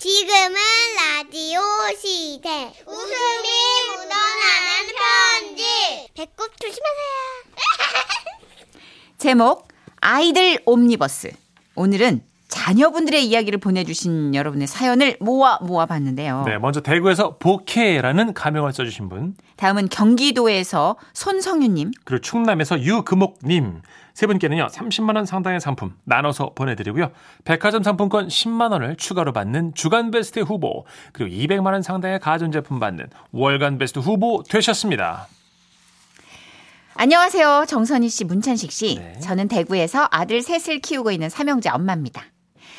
지금은 라디오 시대. 웃음이 묻어나는 편지. 배꼽 조심하세요. 제목 아이들 옴니버스. 오늘은 자녀분들의 이야기를 보내주신 여러분의 사연을 모아 모아 봤는데요. 네, 먼저 대구에서 보케라는 가명을 써주신 분, 다음은 경기도에서 손성윤님, 그리고 충남에서 유금옥님 세 분께는요 30만 원 상당의 상품 나눠서 보내드리고요. 백화점 상품권 10만 원을 추가로 받는 주간 베스트 후보 그리고 200만 원 상당의 가전제품 받는 월간 베스트 후보 되셨습니다. 안녕하세요. 정선희 씨, 문찬식 씨. 네. 저는 대구에서 아들 셋을 키우고 있는 삼형제 엄마입니다.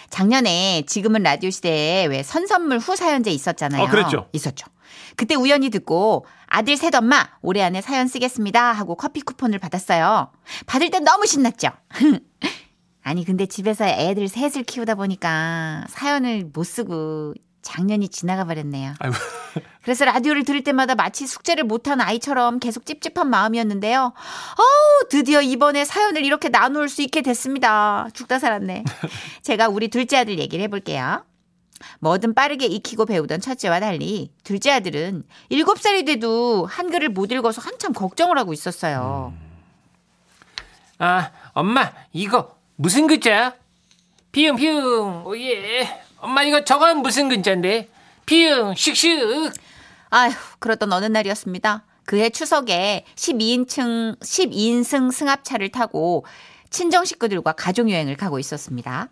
작년에 지금은 라디오 시대에 왜 선선물 후 사연제 있었잖아요. 어, 그랬죠. 있었죠. 그때 우연히 듣고 아들 셋 엄마 올해 안에 사연 쓰겠습니다 하고 커피 쿠폰을 받았어요. 받을 땐 너무 신났죠. 아니 근데 집에서 애들 셋을 키우다 보니까 사연을 못 쓰고 작년이 지나가 버렸네요. 아이고, 그래서 라디오를 들을 때마다 마치 숙제를 못한 아이처럼 계속 찝찝한 마음이었는데요. 어우, 드디어 이번에 사연을 이렇게 나눌 수 있게 됐습니다. 죽다 살았네. 제가 우리 둘째 아들 얘기를 해볼게요. 뭐든 빠르게 익히고 배우던 첫째와 달리 둘째 아들은 7살이 돼도 한글을 못 읽어서 한참 걱정을 하고 있었어요. 아, 엄마, 이거 무슨 글자야? 피응, 오예. 엄마, 이거 저건 무슨 글자인데? 피응, 슉슉. 아휴, 그러던 어느 날이었습니다. 그해 추석에 12인승, 12인승 승합차를 타고 친정 식구들과 가족 여행을 가고 있었습니다.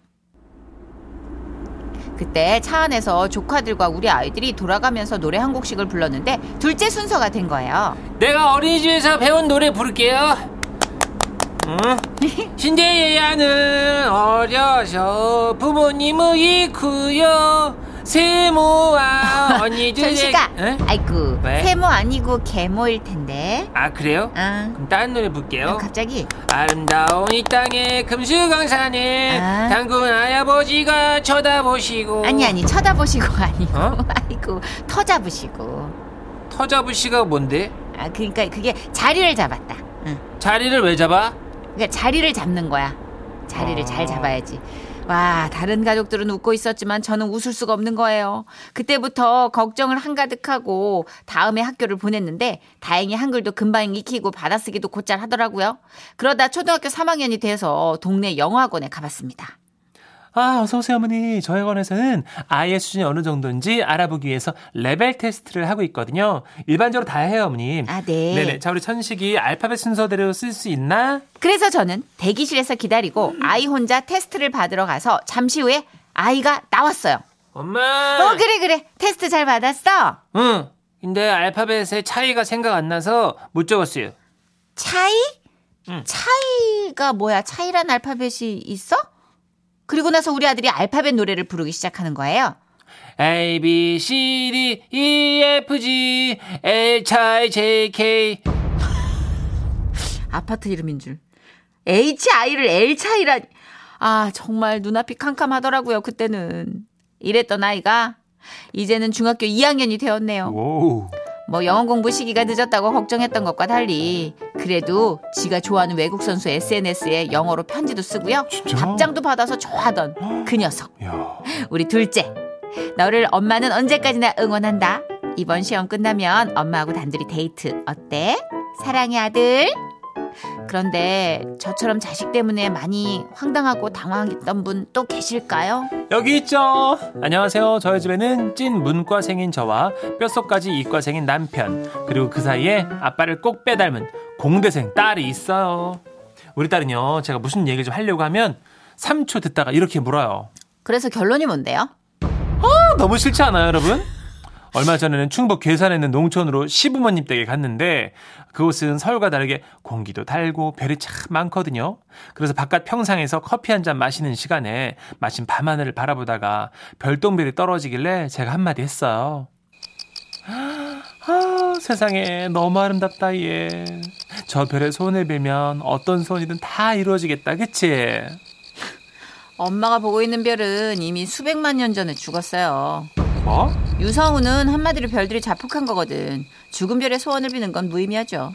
그때 차 안에서 조카들과 우리 아이들이 돌아가면서 노래 한 곡씩을 불렀는데 둘째 순서가 된 거예요. 내가 어린이집에서 배운 노래 부를게요. 응? 신데렐라는 어려서 부모님을 잃고요. 세모와 언니들의 전시가, 응? 아이고, 왜? 세모 아니고 계모일 텐데. 아 그래요? 아, 그럼 다른 노래 부를게요. 갑자기. 아름다운 이 땅에 금수강산에 아. 당군 할아버지가 쳐다보시고 아니, 아니, 쳐다보시고 아니고. 어? 아이고, 터 잡으시고. 터 잡으시가 뭔데? 아, 그러니까 그게 자리를 잡았다. 응. 자리를 왜 잡아? 그러니까 자리를 잡는 거야. 자리를 아. 잘 잡아야지. 와, 다른 가족들은 웃고 있었지만 저는 웃을 수가 없는 거예요. 그때부터 걱정을 한가득하고 다음에 학교를 보냈는데 다행히 한글도 금방 익히고 받아쓰기도 곧잘 하더라고요. 그러다 초등학교 3학년이 돼서 동네 영어학원에 가봤습니다. 아 어서 오세요 어머니. 저희 학원에서는 아이의 수준이 어느 정도인지 알아보기 위해서 레벨 테스트를 하고 있거든요. 일반적으로 다 해요 어머님. 아, 네. 네네. 자 우리 천식이 알파벳 순서대로 쓸 수 있나? 그래서 저는 대기실에서 기다리고 아이 혼자 테스트를 받으러 가서 잠시 후에 아이가 나왔어요. 엄마. 어, 그래, 그래. 테스트 잘 받았어? 응. 근데 알파벳의 차이가 생각 안 나서 못 적었어요. 차이? 응. 차이가 뭐야? 차이란 알파벳이 있어? 그리고 나서 우리 아들이 알파벳 노래를 부르기 시작하는 거예요. A B C D E F G H I J K 아파트 이름인 줄. HI를 L 차이라. 아, 정말 눈앞이 캄캄하더라고요, 그때는. 이랬던 아이가 이제는 중학교 2학년이 되었네요. 오. 뭐 영어 공부 시기가 늦었다고 걱정했던 것과 달리 그래도 지가 좋아하는 외국 선수 SNS에 영어로 편지도 쓰고요. 진짜? 답장도 받아서 좋아하던 그 녀석. 야. 우리 둘째. 너를 엄마는 언제까지나 응원한다. 이번 시험 끝나면 엄마하고 단둘이 데이트 어때? 사랑해 아들. 그런데 저처럼 자식 때문에 많이 황당하고 당황했던 분 또 계실까요? 여기 있죠. 안녕하세요. 저희 집에는 찐 문과생인 저와 뼛속까지 이과생인 남편 그리고 그 사이에 아빠를 꼭 빼닮은 공대생 딸이 있어요. 우리 딸은요. 제가 무슨 얘기를 좀 하려고 하면 3초 듣다가 이렇게 물어요. 그래서 결론이 뭔데요? 너무 싫지 않아요, 여러분? 얼마 전에는 충북 괴산에 있는 농촌으로 시부모님 댁에 갔는데 그곳은 서울과 다르게 공기도 달고 별이 참 많거든요. 그래서 바깥 평상에서 커피 한 잔 마시는 시간에 마침 밤하늘을 바라보다가 별똥별이 떨어지길래 제가 한마디 했어요. 아, 세상에 너무 아름답다 얘. 저 별에 손을 빌면 어떤 소원이든 다 이루어지겠다, 그치? 엄마가 보고 있는 별은 이미 수백만 년 전에 죽었어요. 뭐? 유성우는 한마디로 별들이 자폭한 거거든. 죽은 별의 소원을 비는 건 무의미하죠.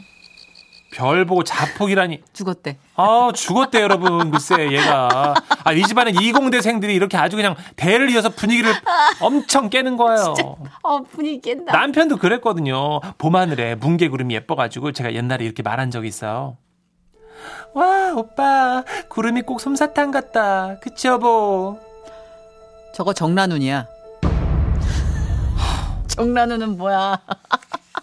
별 보고 자폭이라니. 죽었대. 아, 죽었대, 여러분. 글쎄, 얘가. 아, 이 집안은 이공대생들이 이렇게 아주 그냥 대를 이어서 분위기를 엄청 깨는 거예요. 어, 분위기 깬다. 남편도 그랬거든요. 봄하늘에 뭉게구름이 예뻐가지고 제가 옛날에 이렇게 말한 적이 있어요. 와, 오빠, 구름이 꼭 솜사탕 같다. 그치, 여보? 저거 정란운이야. 정란운은 뭐야?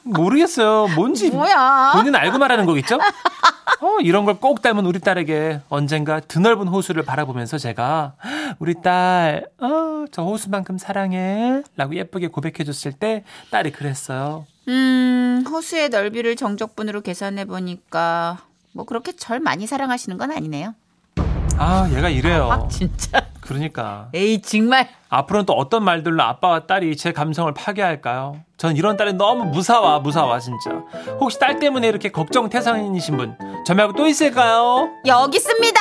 모르겠어요. 뭔지. 뭐야? 본인 알고 말하는 거겠죠? 어, 이런 걸 꼭 닮은 우리 딸에게 언젠가 드넓은 호수를 바라보면서 제가 우리 딸, 어, 저 호수만큼 사랑해. 라고 예쁘게 고백해 줬을 때 딸이 그랬어요. 음, 호수의 넓이를 정적분으로 계산해 보니까 뭐 그렇게 절 많이 사랑하시는 건 아니네요. 아, 얘가 이래요. 아, 진짜. 그러니까. 에이, 정말. 앞으로는 또 어떤 말들로 아빠와 딸이 제 감성을 파괴할까요? 전 이런 딸이 너무 무사와, 무사와, 진짜. 혹시 딸 때문에 이렇게 걱정 태산이신 분, 저 말고 또 있을까요? 여기 있습니다.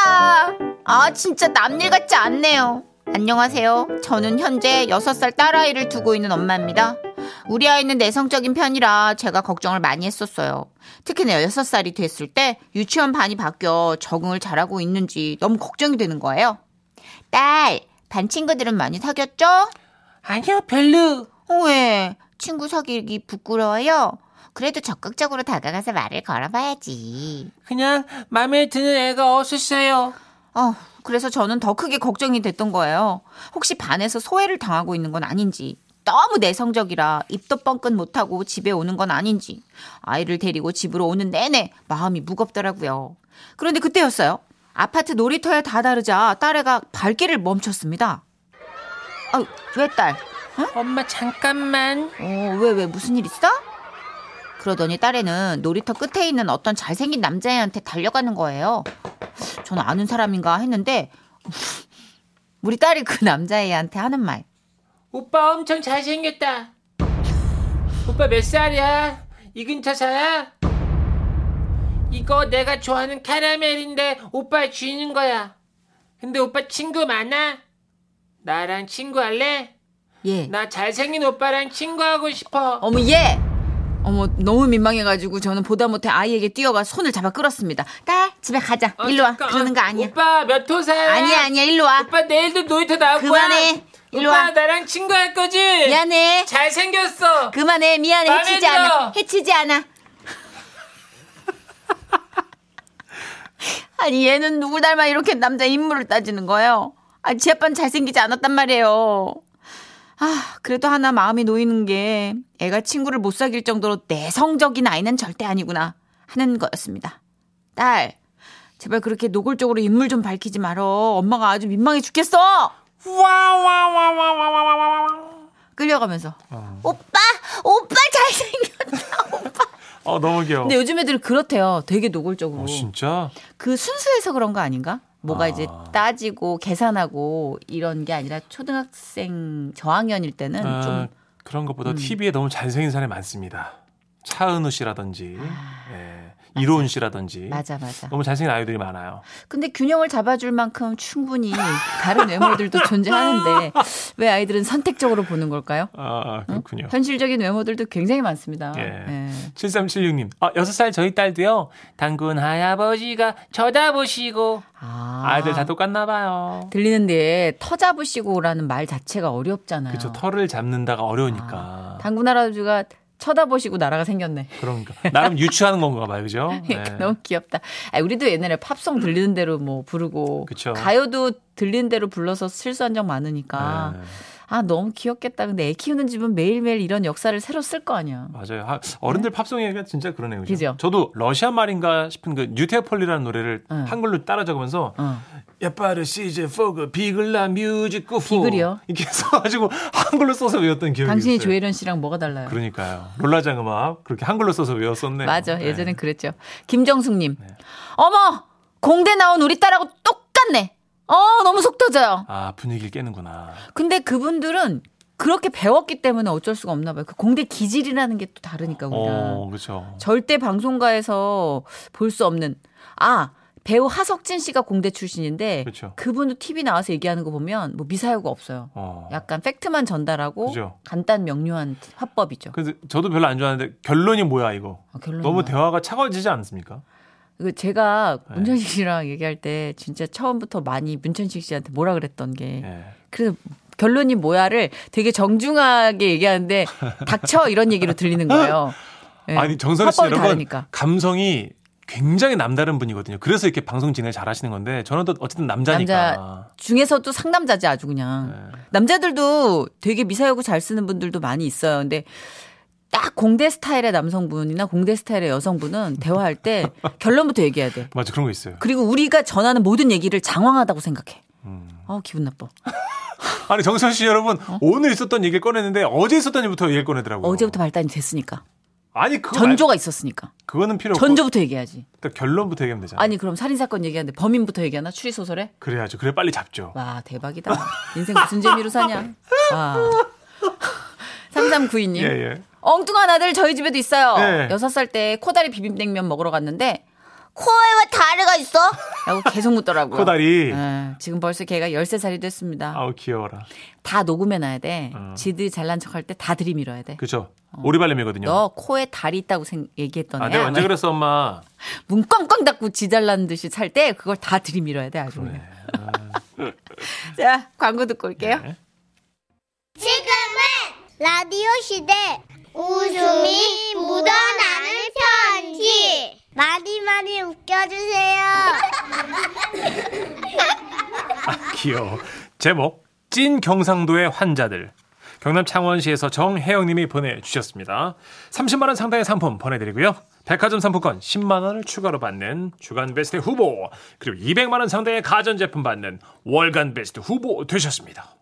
아, 진짜 남일 같지 않네요. 안녕하세요. 저는 현재 6살 딸아이를 두고 있는 엄마입니다. 우리 아이는 내성적인 편이라 제가 걱정을 많이 했었어요. 특히나 6살이 됐을 때 유치원 반이 바뀌어 적응을 잘하고 있는지 너무 걱정이 되는 거예요. 딸, 반 친구들은 많이 사귀었죠? 아니요, 별로. 어, 왜? 친구 사귀기 부끄러워요? 그래도 적극적으로 다가가서 말을 걸어봐야지. 그냥 마음에 드는 애가 없었어요. 어, 그래서 저는 더 크게 걱정이 됐던 거예요. 혹시 반에서 소외를 당하고 있는 건 아닌지, 너무 내성적이라 입도 뻥끗 못하고 집에 오는 건 아닌지, 아이를 데리고 집으로 오는 내내 마음이 무겁더라고요. 그런데 그때였어요. 아파트 놀이터에 다다르자 딸애가 발길을 멈췄습니다. 아, 왜 딸? 엄마, 잠깐만. 어, 왜, 왜, 무슨 일 있어? 그러더니 딸애는 놀이터 끝에 있는 어떤 잘생긴 남자애한테 달려가는 거예요. 저는 아는 사람인가 했는데, 우리 딸이 그 남자애한테 하는 말. 오빠 엄청 잘생겼다. 오빠 몇 살이야? 이 근처 사야? 이거 내가 좋아하는 카라멜인데 오빠 주는 거야. 근데 오빠 친구 많아? 나랑 친구할래? 예. 나 잘생긴 오빠랑 친구하고 싶어. 어머, 예! 어머, 너무 민망해가지고 저는 보다 못해 아이에게 뛰어가 손을 잡아 끌었습니다. 딸, 집에 가자. 어, 일로 와. 잠깐. 그러는 거 아니야. 오빠 몇 호사야? 아니야, 아니야. 일로 와. 오빠 내일도 놀이터 나올 거야. 그만해. 일로 오빠 와. 나랑 친구할 거지? 미안해. 잘생겼어. 그만해. 미안해. 해치지. 않아. 해치지 않아. 아니 얘는 누굴 닮아 이렇게 남자 인물을 따지는 거예요. 아니 제 아빠는 잘생기지 않았단 말이에요. 아 그래도 하나 마음이 놓이는 게 애가 친구를 못 사귈 정도로 내성적인 아이는 절대 아니구나 하는 거였습니다. 딸 제발 그렇게 노골적으로 인물 좀 밝히지 말어. 엄마가 아주 민망해 죽겠어. 끌려가면서 오빠 오빠 잘생겼다 오빠. 어, 너무 귀여워. 근데 요즘 애들은 그렇대요. 되게 노골적으로. 어, 진짜? 그 순수해서 그런 거 아닌가? 뭐가 아. 이제 따지고 계산하고 이런 게 아니라 초등학생 저학년일 때는 아, 좀 음. 그런 것보다 TV에 너무 잘생긴 사람이 많습니다. 차은우 씨라든지, 예, 이로운 씨라든지. 아. 맞아 맞아. 너무 잘생긴 아이들이 많아요. 근데 균형을 잡아줄 만큼 충분히 다른 외모들도 존재하는데 왜 아이들은 선택적으로 보는 걸까요? 아, 그렇군요. 현실적인 외모들도 굉장히 많습니다. 예. 예. 7376님. 아, 6살 저희 딸도요. 당군 할아버지가 쳐다보시고. 아, 아이들 다 똑같나 봐요. 들리는데 터 잡으시고라는 말 자체가 어렵잖아요. 그쵸. 털을 잡는다가 어려우니까. 당군 할아버지가 쳐다보시고 나라가 생겼네. 그러니까. 나름 유추하는 건가 봐요. 그죠? 네. 너무 귀엽다. 아, 우리도 옛날에 팝송 들리는 대로 뭐 부르고 그쵸. 가요도 들리는 대로 불러서 실수한 적 많으니까 네. 아 너무 귀엽겠다. 근데 애 키우는 집은 매일매일 이런 역사를 새로 쓸 거 아니야. 맞아요. 하- 어른들 팝송 얘기가 진짜 그러네요. 그죠? 그죠? 저도 러시아 말인가 싶은 그 뉴테폴리라는 노래를 응. 한글로 따라 적으면서 어. 예빠르 시제 포그 비글라 뮤직 구프 비글이요? 이렇게 써가지고 한글로 써서 외웠던 기억이 당신이 있어요. 조혜련 씨랑 뭐가 달라요? 그러니까요. 롤라장 음악 그렇게 한글로 써서 외웠었네요. 맞아. 네. 예전엔 그랬죠. 김정숙님. 어머 공대 나온 우리 딸하고 똑같네. 어 너무 속 터져요. 아 분위기를 깨는구나. 근데 그분들은 그렇게 배웠기 때문에 어쩔 수가 없나 봐요. 그 공대 기질이라는 게 또 다르니까 우리가. 어, 그렇죠. 절대 방송가에서 볼 수 없는 아 배우 하석진 씨가 공대 출신인데 그렇죠. 그분도 TV 나와서 얘기하는 거 보면 뭐 미사여가 없어요. 어. 약간 팩트만 전달하고 그죠. 간단 명료한 화법이죠. 그래서 저도 별로 안 좋아하는데 결론이 뭐야 이거? 아, 결론이 너무 뭐야? 대화가 차가워지지 않습니까? 이거 제가 네. 문천식 씨랑 얘기할 때 진짜 처음부터 많이 문천식 씨한테 뭐라 그랬던 게 예. 그래서 결론이 뭐야를 되게 정중하게 얘기하는데 닥쳐 이런 얘기로 들리는 거예요. 예. 아니 정선혜 씨 여러분 다르니까. 감성이 굉장히 남다른 분이거든요. 그래서 이렇게 방송 진행 잘 하시는 건데 저는 또 어쨌든 남자니까. 남자 중에서도 상남자지 아주 그냥 네. 남자들도 되게 미사여구 잘 쓰는 분들도 많이 있어요. 근데 딱 공대 스타일의 남성분이나 공대 스타일의 여성분은 대화할 때 결론부터 얘기해야 돼. 맞아 그런 거 있어요. 그리고 우리가 전하는 모든 얘기를 장황하다고 생각해. 음. 아 기분 나빠. 아니 정선 씨 여러분 오늘 있었던 얘기를 꺼냈는데 어제 있었던 일부터 얘기를 꺼내더라고요. 어제부터 발단이 됐으니까. 아니 그거 전조가 있었으니까. 말- 그거는 필요 없고 전조부터 얘기하지. 일단 결론부터 얘기하면 되잖아요. 아니 그럼 살인 사건 얘기하는데 범인부터 얘기하나 추리 소설에? 그래야죠. 그래 빨리 잡죠. 와 대박이다. 인생 무슨 재미로 사냐? 와. 3392님. 예 예. 엉뚱한 아들 저희 집에도 있어요. 네. 여섯 살때 코다리 비빔냉면 먹으러 갔는데 코에 왜 다리가 있어? 라고 계속 묻더라고요. 코다리. 예, 지금 벌써 걔가 13살이 됐습니다. 아우 귀여워라. 다 녹음해놔야 돼. 어. 지들 잘난 척할 때 다 들이밀어야 돼. 그죠. 오리발렘이거든요. 너 코에 다리 있다고 생, 얘기했던 아 애야. 내가 언제 그랬어 엄마. 문 꽝꽝 닫고 지 잘난 듯이 살 때 그걸 다 들이밀어야 돼 아주. 그냥. 자 광고 듣고 올게요. 네. 지금은 라디오 시대 웃음이 묻어나는 편지 많이 많이 웃겨주세요. 귀여워. 제목 찐 경상도의 환자들. 경남 창원시에서 정혜영님이 보내주셨습니다. 30만 원 상당의 상품 보내드리고요. 백화점 상품권 10만 원을 추가로 받는 주간 베스트 후보 그리고 200만 원 상당의 가전제품 받는 월간 베스트 후보 되셨습니다.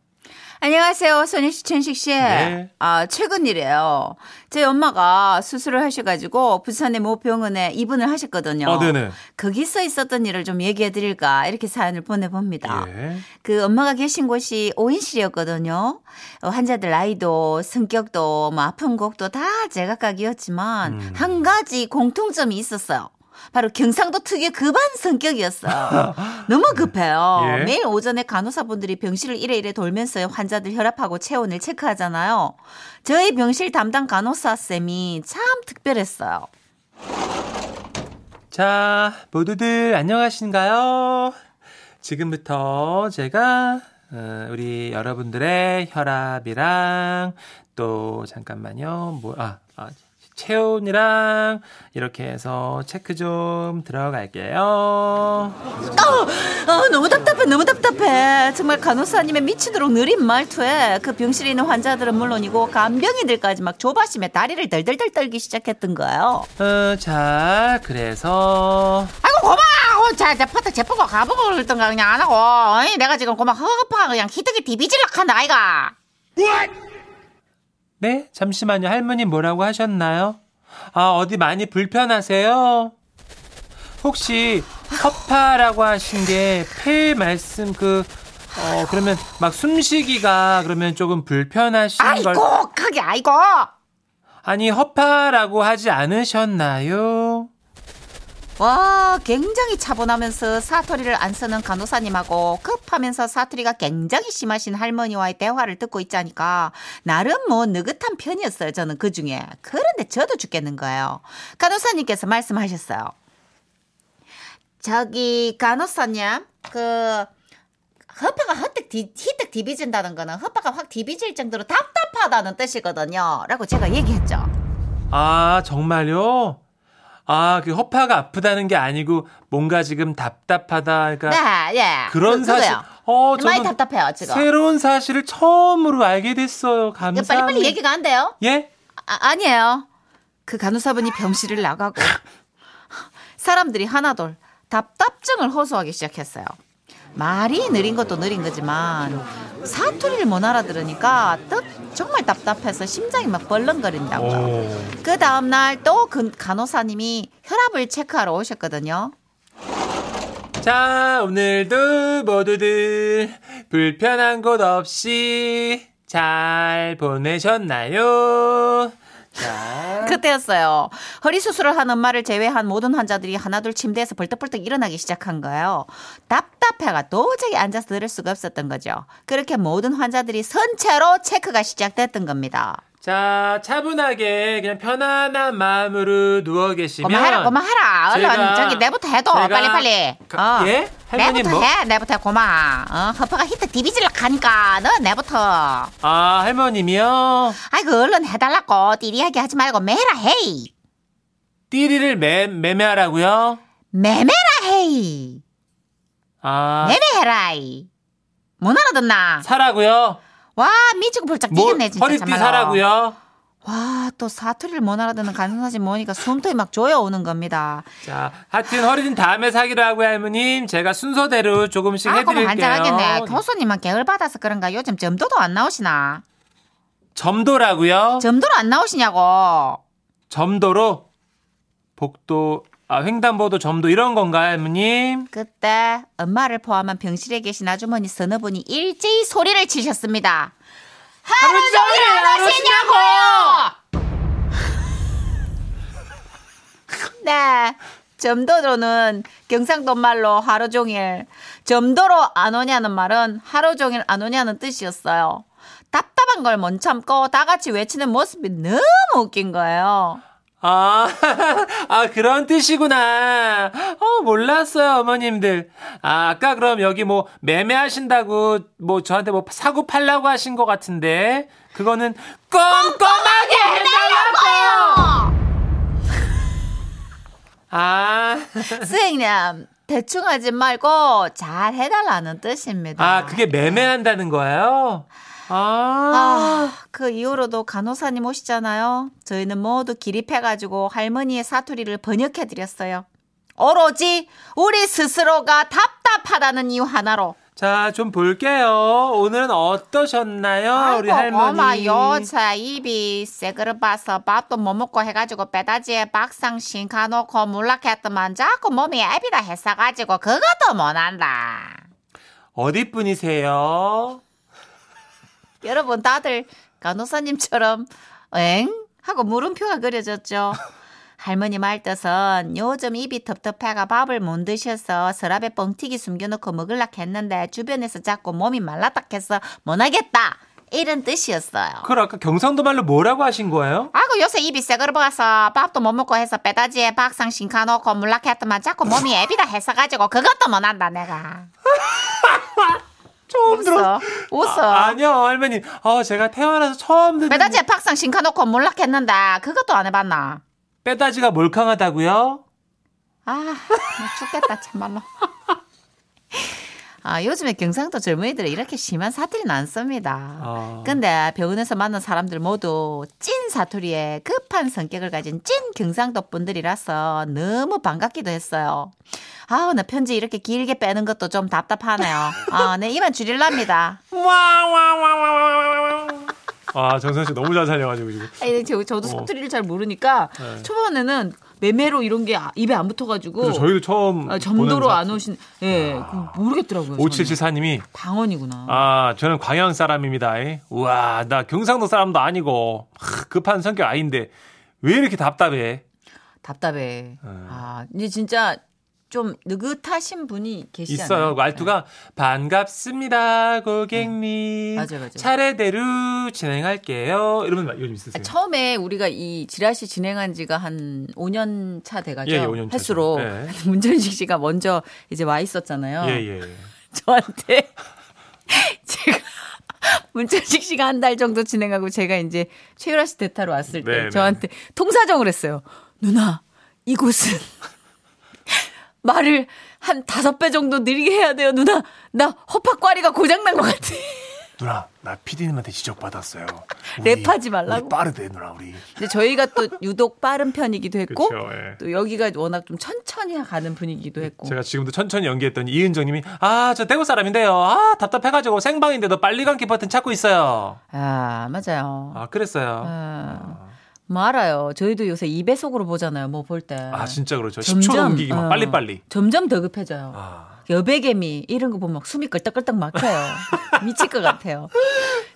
안녕하세요, 손희 씨, 천식 씨. 네. 아, 최근 일이에요. 저희 엄마가 수술을 하셔가지고 부산의 모 병원에 입원을 하셨거든요. 아, 네네. 거기서 있었던 일을 좀 얘기해 드릴까 이렇게 사연을 보내봅니다. 예. 그 엄마가 계신 곳이 오인실이었거든요. 어, 환자들 나이도 성격도 뭐 아픈 곡도 다 제각각이었지만 음. 한 가지 공통점이 있었어요. 바로 경상도 특유의 급한 성격이었어요. 너무 급해요. 예. 매일 오전에 간호사분들이 병실을 이래이래 돌면서 환자들 혈압하고 체온을 체크하잖아요. 저희 병실 담당 간호사 쌤이 참 특별했어요. 자, 모두들 안녕하신가요? 지금부터 제가 어, 우리 여러분들의 혈압이랑 또 잠깐만요. 뭐 아, 아 체온이랑 이렇게 해서 체크 좀 들어갈게요. 아, 너무 답답해, 너무 답답해. 정말 간호사님의 미치도록 느린 말투에 그 병실에 있는 환자들은 물론이고 간병인들까지 막 조바심에 다리를 덜덜덜 떨기 시작했던 거예요. 어, 자, 그래서 아이고 고마워. 자, 자, 퍼터 제보고 가보고 그랬던가 그냥 안 하고. 어이, 내가 지금 고막 허겁하 그냥 히득이 디비질락 한다 아이가. 네, 잠시만요. 할머니 뭐라고 하셨나요? 아, 어디 많이 불편하세요? 혹시 허파라고 하신 게 폐 말씀 그 어, 그러면 막 숨쉬기가 그러면 조금 불편하신 걸 아이고, 크게 아이고. 아니, 허파라고 하지 않으셨나요? 와, 굉장히 차분하면서 사투리를 안 쓰는 간호사님하고 급하면서 사투리가 굉장히 심하신 할머니와의 대화를 듣고 있자니까 나름 뭐 느긋한 편이었어요. 저는 그 중에. 그런데 저도 죽겠는 거예요. 간호사님께서 말씀하셨어요. 저기 간호사님, 그 허파가 헛득 디, 히득 디비진다는 거는 허파가 확 디비질 정도로 답답하다는 뜻이거든요. 라고 제가 얘기했죠. 아, 정말요? 아, 그 허파가 아프다는 게 아니고 뭔가 지금 답답하다. 그러니까 네, 예. 그런 그, 사실. 어, 많이 답답해요, 지금. 새로운 사실을 처음으로 알게 됐어요. 감사합니다. 빨리빨리 얘기가 안 돼요? 예? 아, 아니에요. 그 간호사분이 병실을 나가고 사람들이 하나둘 답답증을 호소하기 시작했어요. 말이 느린 것도 느린 거지만 사투리를 못 알아들으니까 뜻 정말 답답해서 심장이 막 벌렁거린다고요. 오. 그 다음날 또 그 간호사님이 혈압을 체크하러 오셨거든요. 자, 오늘도 모두들 불편한 곳 없이 잘 보내셨나요? 자. 그때였어요. 허리 수술을 한 엄마를 제외한 모든 환자들이 하나둘 침대에서 벌떡벌떡 일어나기 시작한 거예요. 답답해가 도저히 앉아서 들을 수가 없었던 거죠. 그렇게 모든 환자들이 선체로 체크가 시작됐던 겁니다. 자, 차분하게 그냥 편안한 마음으로 누워 계시면 고마해라, 고마해라. 얼른 제가- 저기 내부터 해도 빨리 빨리. 가- 예? 할머니 내부터 뭐? 해, 내부터 해, 고마. 어, 허파가 히트 디비질러 가니까 너 내부터. 아, 할머님이요. 아이고 얼른 해달라고 띠리하게 하지 말고 매라 헤이. 띠리를 매, 매매하라고요? 매매라 헤이. 아, 매매해라이. 못 알아듣나? 사라고요? 와 미치고 벌쩍 뭐, 뛰겠네 진짜 허리띠 참말로. 사라고요? 와 또 사투리를 못 알아듣는 간선사진 모니까 숨통이 막 조여오는 겁니다. 자, 하여튼 허리띠 다음에 사기로 하고요, 할머님. 제가 순서대로 조금씩 아, 해드릴게요. 환장하겠네. 교수님만 계열 받아서 그런가 요즘 점도도 안 나오시나? 점도라고요? 점도로 안 나오시냐고. 점도로 복도, 아, 횡단보도 점도 이런 건가요, 할머님? 그때 엄마를 포함한 병실에 계신 아주머니 서너 분이 일제히 소리를 치셨습니다. 하루 종일 안 하시냐고! 네. 점도로는 경상도 말로 하루 종일, 점도로 안 오냐는 말은 하루 종일 안 오냐는 뜻이었어요. 답답한 걸 못 참고 다 같이 외치는 모습이 너무 웃긴 거예요. 아, 아, 그런 뜻이구나. 어, 몰랐어요, 어머님들. 아, 아까 그럼 여기 뭐, 매매하신다고, 뭐, 저한테 뭐, 사고 팔라고 하신 것 같은데, 그거는 꼼꼼하게 해달라고요! 아, 선생님, 대충 하지 말고 잘 해달라는 뜻입니다. 아, 그게 매매한다는 거예요? 아, 아, 그 이후로도 간호사님 오시잖아요. 저희는 모두 기립해가지고 할머니의 사투리를 번역해드렸어요. 오로지 우리 스스로가 답답하다는 이유 하나로. 자, 좀 볼게요. 오늘은 어떠셨나요, 우리 아이고, 할머니? 고마요. 자, 입이 새그릇 봐서 밥도 못 먹고 해가지고 빼다지에 박상신 가놓고 물락했더만 자꾸 몸이 애비다 했어가지고 그것도 못한다. 어디 분이세요? 여러분 다들 간호사님처럼 엥? 하고 물음표가 그려졌죠. 할머니 말 뜻은 요즘 입이 텁텁해가 밥을 못 드셔서 서랍에 뻥튀기 숨겨놓고 먹을라 했는데 주변에서 자꾸 몸이 말랐다 해서 못하겠다 이런 뜻이었어요. 그걸 아까 경상도 말로 뭐라고 하신 거예요? 아이고 요새 입이 새거를 먹어서 밥도 못 먹고 해서 빼다지에 박상신 가놓고 물락했더만 자꾸 몸이 애비다 했어가지고 그것도 못한다 내가. 처음 웃어. 웃어. 아, 니요 할머니. 어, 제가 태어나서 처음 듣는 빼다지에 박상신 가놓고 물락했는데 그것도 안 해봤나? 빼다지가 몰캉하다고요? 아, 나 죽겠다, 참말로. 아, 요즘에 경상도 젊은이들은 이렇게 심한 사투리는 안 씁니다. 아. 근데 병원에서 만난 사람들 모두 찐 사투리에 급한 성격을 가진 찐 경상도 분들이라서 너무 반갑기도 했어요. 아우, 나 편지 이렇게 길게 빼는 것도 좀 답답하네요. 아, 네, 이만 줄일랍니다. 아, 정선 씨 너무 잘 살려가지고 지금. 아니, 저, 저도 사투리를 잘 모르니까 네. 초반에는 매매로 이런 게 아- 입에 안 붙어가지고. 그래서 저희도 처음 아, 점도로 안 오신, 예, 그 모르겠더라고요. 저는. 5774님이 방언이구나. 아, 저는 광양 사람입니다. 이. 우와, 나 경상도 사람도 아니고 하, 급한 성격 아닌데 왜 이렇게 답답해? 답답해. 네. 아, 이제 진짜 좀 느긋하신 분이 계시잖아요. 있어요. 말투가 반갑습니다, 고객님. 음. 맞아, 맞아. 차례대로 진행할게요. 이러면 요즘 있으세요. 네. 처음에 우리가 이 지라시 진행한 지가 한 5년 차 돼가죠. 예, 예, 5년 차죠. 횟수로 네. 문전식 씨가 먼저 이제 와 있었잖아요. 예, 예. 예. 저한테 제가 문천식 씨가 한 달 정도 진행하고 제가 이제 최유라 씨 대타로 왔을 때 네, 네. 저한테 통사정을 했어요. 누나 이곳은 말을 한 다섯 배 정도 느리게 해야 돼요. 누나 나 허파과리가 고장난 것 같아. 누나, 나 피디님한테 지적받았어요. 랩하지 말라고? 우리 빠르대, 누나, 우리. 근데 저희가 또 유독 빠른 편이기도 했고 그쵸, 예. 또 여기가 워낙 좀 천천히 가는 분위기도 했고 제가 지금도 천천히 연기했더니 이은정님이 아, 저 대구 사람인데요. 아, 답답해가지고 생방인데도 빨리 감기 버튼 찾고 있어요. 아 맞아요. 아, 그랬어요. 아, 뭐 알아요. 저희도 요새 2배속으로 보잖아요. 뭐 볼 때. 아, 진짜 그렇죠. 10초 넘기기 막 어, 빨리빨리. 점점 더 급해져요. 아. 여백개미 이런 거 보면 막 숨이 끌떡끌떡 막혀요. 미칠 것 같아요.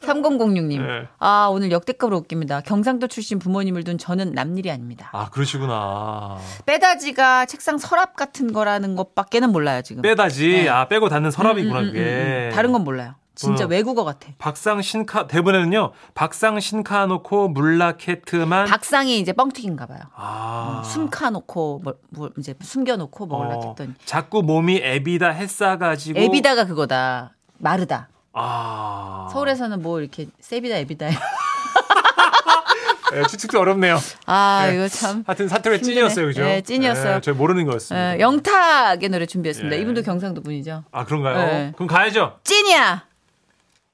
3006님. 네. 아, 오늘 역대급으로 웃깁니다. 경상도 출신 부모님을 둔 저는 남일이 아닙니다. 아, 그러시구나. 빼다지가 책상 서랍 같은 거라는 것밖에는 몰라요, 지금. 빼다지. 네. 아, 빼고 닫는 서랍이구나, 음, 음, 그게. 음, 음. 다른 건 몰라요. 진짜 어. 외국어 같아. 박상 신카 대본에는요. 박상 신카 놓고 물라케트만 박상이 이제 뻥튀기인가 봐요. 아. 숨카 놓고 뭐, 뭐 이제 숨겨 놓고 먹으려고 어, 했더니 자꾸 몸이 애비다 했싸가지고 에비다가 그거다. 마르다. 아 서울에서는 뭐 이렇게 세비다 에비다. 예, 추측도 어렵네요. 아 네. 이거 참. 하여튼 사투리. 찐이었어요, 그죠? 네, 찐이었어요. 저 모르는 거였습니다. 어, 영탁의 노래 준비했습니다. 예. 이분도 경상도 분이죠. 아 그런가요? 네. 그럼 가야죠. 찐이야.